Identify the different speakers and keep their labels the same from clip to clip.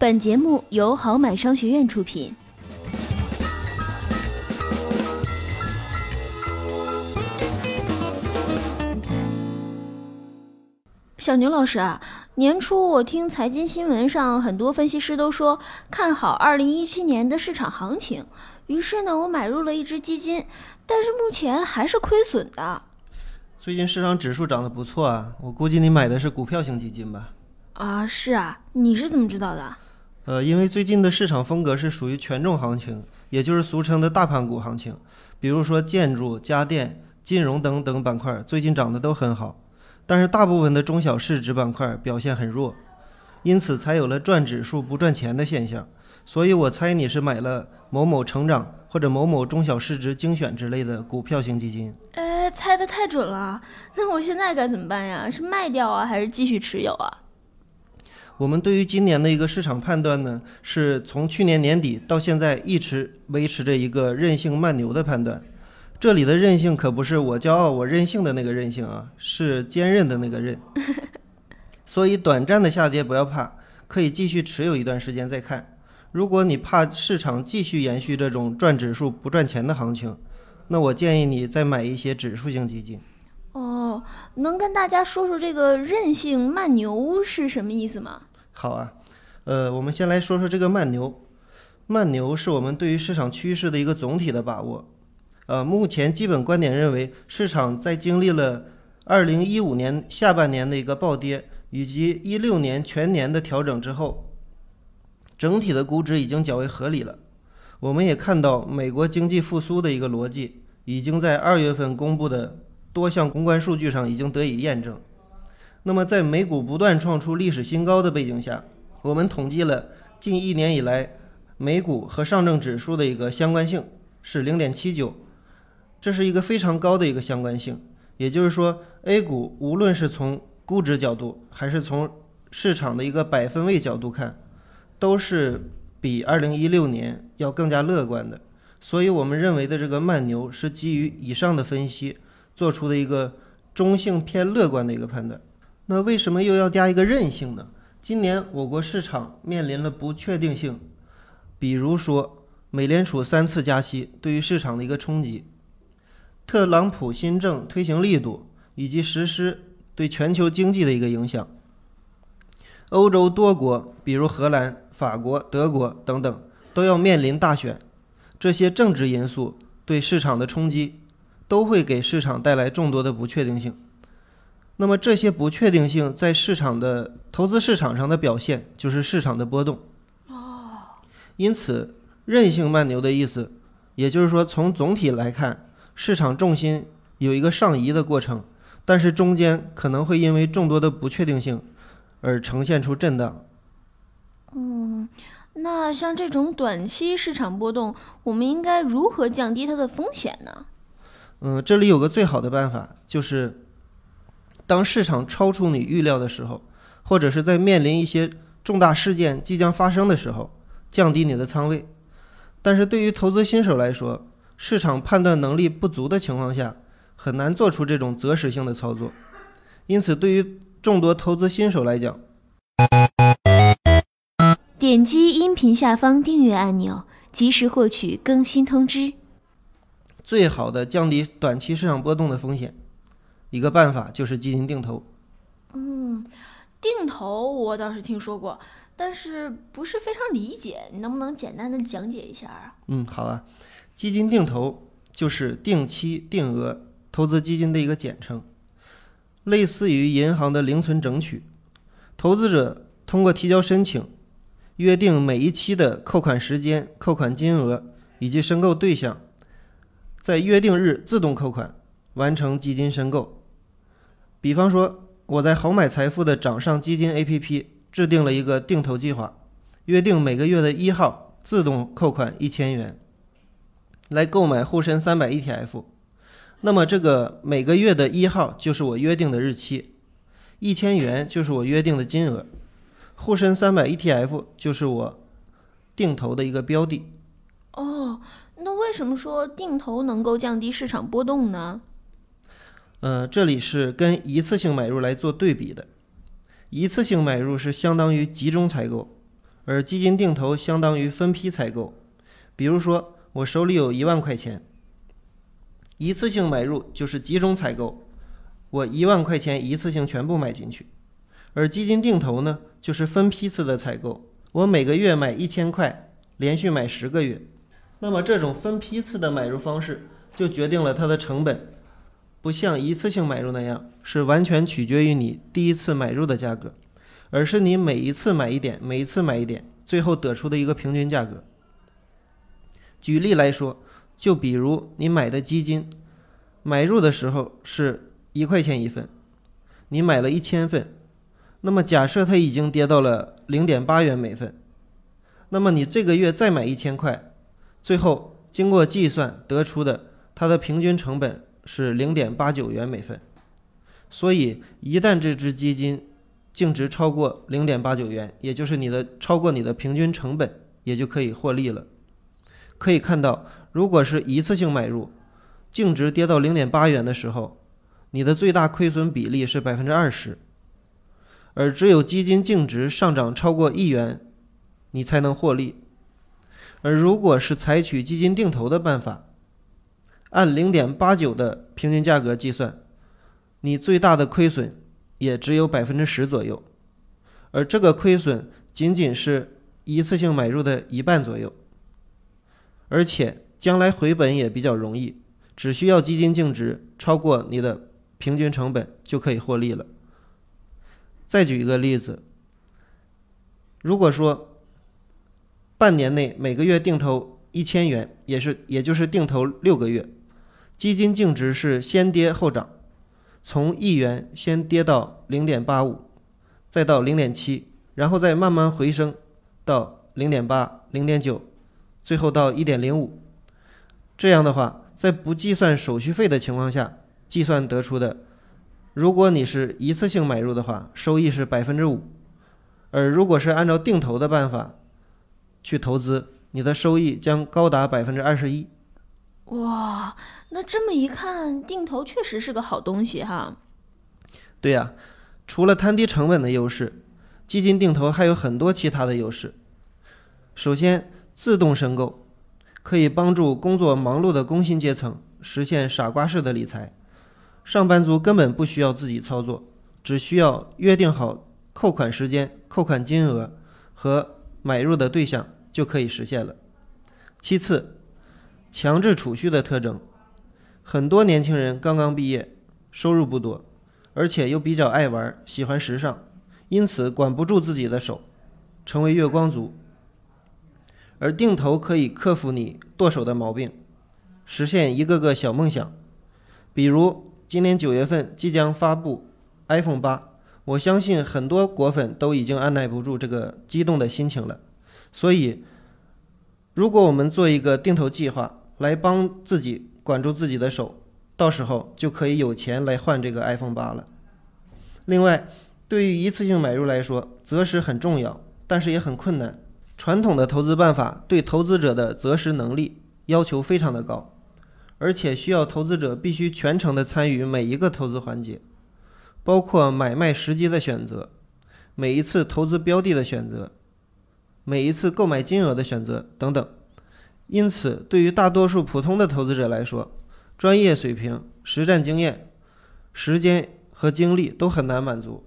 Speaker 1: 本节目由好买商学院出品。小牛老师啊，年初我听财经新闻上很多分析师都说看好二零一七年的市场行情，于是呢，我买入了一只基金，但是目前还是亏损的。
Speaker 2: 最近市场指数涨得不错啊，我估计你买的是股票型基金吧？
Speaker 1: 啊，是啊，你是怎么知道的？
Speaker 2: 呃，因为最近的市场风格是属于权重行情，也就是俗称的大盘股行情，比如说建筑、家电、金融等等板块最近涨得都很好。但是大部分的中小市值板块表现很弱，因此才有了赚指数不赚钱的现象。所以我猜你是买了某某成长或者某某中小市值精选之类的股票型基金。
Speaker 1: 哎，猜的太准了！那我现在该怎么办呀？是卖掉啊，还是继续持有啊？
Speaker 2: 我们对于今年的一个市场判断呢，是从去年年底到现在一直维持着一个韧性慢牛的判断。这里的韧性可不是我骄傲我任性的那个韧性啊，是坚韧的那个韧。所以短暂的下跌不要怕，可以继续持有一段时间再看。如果你怕市场继续延续这种赚指数不赚钱的行情，那我建议你再买一些指数型基金。
Speaker 1: 哦，能跟大家说说这个韧性慢牛是什么意思吗？
Speaker 2: 好啊，呃，我们先来说说这个慢牛。慢牛是我们对于市场趋势的一个总体的把握。呃，目前基本观点认为，市场在经历了二零一五年下半年的一个暴跌，以及一六年全年的调整之后，整体的估值已经较为合理了。我们也看到，美国经济复苏的一个逻辑，已经在二月份公布的多项宏观数据上已经得以验证。那么，在美股不断创出历史新高的背景下，我们统计了近一年以来美股和上证指数的一个相关性是零点七九。这是一个非常高的一个相关性，也就是说，A 股无论是从估值角度，还是从市场的一个百分位角度看，都是比二零一六年要更加乐观的。所以，我们认为的这个慢牛是基于以上的分析做出的一个中性偏乐观的一个判断。那为什么又要加一个韧性呢？今年我国市场面临了不确定性，比如说美联储三次加息对于市场的一个冲击。特朗普新政推行力度以及实施对全球经济的一个影响，欧洲多国，比如荷兰、法国、德国等等，都要面临大选，这些政治因素对市场的冲击，都会给市场带来众多的不确定性。那么这些不确定性在市场的投资市场上的表现，就是市场的波动。
Speaker 1: 哦，
Speaker 2: 因此，韧性慢牛的意思，也就是说，从总体来看。市场重心有一个上移的过程，但是中间可能会因为众多的不确定性而呈现出震荡。
Speaker 1: 嗯，那像这种短期市场波动，我们应该如何降低它的风险呢？
Speaker 2: 嗯，这里有个最好的办法，就是当市场超出你预料的时候，或者是在面临一些重大事件即将发生的时候，降低你的仓位。但是对于投资新手来说，市场判断能力不足的情况下，很难做出这种择时性的操作。因此，对于众多投资新手来讲，
Speaker 1: 点击音频下方订阅按钮，及时获取更新通知。
Speaker 2: 最好的降低短期市场波动的风险，一个办法就是基金定投。
Speaker 1: 嗯，定投我倒是听说过，但是不是非常理解，你能不能简单的讲解一下啊？
Speaker 2: 嗯，好啊。基金定投就是定期定额投资基金的一个简称，类似于银行的零存整取。投资者通过提交申请，约定每一期的扣款时间、扣款金额以及申购对象，在约定日自动扣款，完成基金申购。比方说，我在好买财富的掌上基金 APP 制定了一个定投计划，约定每个月的一号自动扣款一千元。来购买沪深三百 ETF，那么这个每个月的一号就是我约定的日期，一千元就是我约定的金额，沪深三百 ETF 就是我定投的一个标的。
Speaker 1: 哦，那为什么说定投能够降低市场波动呢？
Speaker 2: 呃，这里是跟一次性买入来做对比的，一次性买入是相当于集中采购，而基金定投相当于分批采购。比如说，我手里有一万块钱，一次性买入就是集中采购，我一万块钱一次性全部买进去。而基金定投呢，就是分批次的采购，我每个月买一千块，连续买十个月。那么这种分批次的买入方式，就决定了它的成本，不像一次性买入那样是完全取决于你第一次买入的价格，而是你每一次买一点，每一次买一点，最后得出的一个平均价格。举例来说，就比如你买的基金，买入的时候是一块钱一份，你买了一千份，那么假设它已经跌到了零点八元每份，那么你这个月再买一千块，最后经过计算得出的它的平均成本是零点八九元每份。所以一旦这只基金净值超过零点八九元，也就是你的超过你的平均成本，也就可以获利了。可以看到，如果是一次性买入，净值跌到零点八元的时候，你的最大亏损比例是百分之二十，而只有基金净值上涨超过一元，你才能获利。而如果是采取基金定投的办法，按零点八九的平均价格计算，你最大的亏损也只有百分之十左右，而这个亏损仅仅是一次性买入的一半左右。而且将来回本也比较容易，只需要基金净值超过你的平均成本就可以获利了。再举一个例子，如果说半年内每个月定投一千元，也是也就是定投六个月，基金净值是先跌后涨，从一元先跌到零点八五，再到零点七，然后再慢慢回升到零点八、零点九。最后到一点零五，这样的话，在不计算手续费的情况下计算得出的，如果你是一次性买入的话，收益是百分之五；而如果是按照定投的办法去投资，你的收益将高达百分之二十一。
Speaker 1: 哇，那这么一看，定投确实是个好东西哈。
Speaker 2: 对呀，除了摊低成本的优势，基金定投还有很多其他的优势。首先，自动申购可以帮助工作忙碌的工薪阶层实现傻瓜式的理财，上班族根本不需要自己操作，只需要约定好扣款时间、扣款金额和买入的对象就可以实现了。其次，强制储蓄的特征，很多年轻人刚刚毕业，收入不多，而且又比较爱玩，喜欢时尚，因此管不住自己的手，成为月光族。而定投可以克服你剁手的毛病，实现一个个小梦想。比如今年九月份即将发布 iPhone 八，我相信很多果粉都已经按耐不住这个激动的心情了。所以，如果我们做一个定投计划，来帮自己管住自己的手，到时候就可以有钱来换这个 iPhone 八了。另外，对于一次性买入来说，择时很重要，但是也很困难。传统的投资办法对投资者的择时能力要求非常的高，而且需要投资者必须全程的参与每一个投资环节，包括买卖时机的选择，每一次投资标的的选择，每一次购买金额的选择等等。因此，对于大多数普通的投资者来说，专业水平、实战经验、时间和精力都很难满足，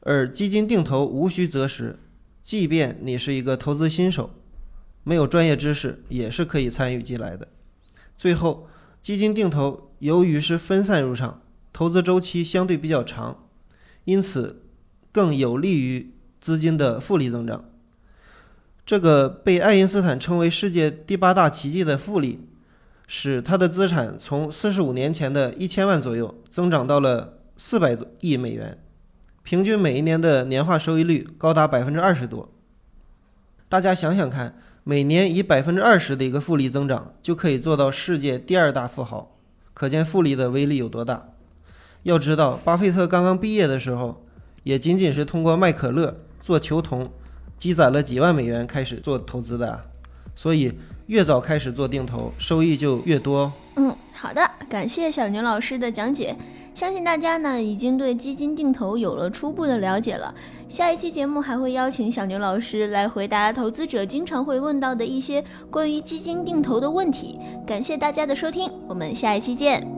Speaker 2: 而基金定投无需择时。即便你是一个投资新手，没有专业知识，也是可以参与进来的。最后，基金定投由于是分散入场，投资周期相对比较长，因此更有利于资金的复利增长。这个被爱因斯坦称为世界第八大奇迹的复利，使他的资产从四十五年前的一千万左右增长到了四百亿美元。平均每一年的年化收益率高达百分之二十多，大家想想看，每年以百分之二十的一个复利增长，就可以做到世界第二大富豪，可见复利的威力有多大。要知道，巴菲特刚刚毕业的时候，也仅仅是通过卖可乐、做球童，积攒了几万美元开始做投资的。所以，越早开始做定投，收益就越多。
Speaker 1: 嗯，好的，感谢小牛老师的讲解。相信大家呢已经对基金定投有了初步的了解了。下一期节目还会邀请小牛老师来回答投资者经常会问到的一些关于基金定投的问题。感谢大家的收听，我们下一期见。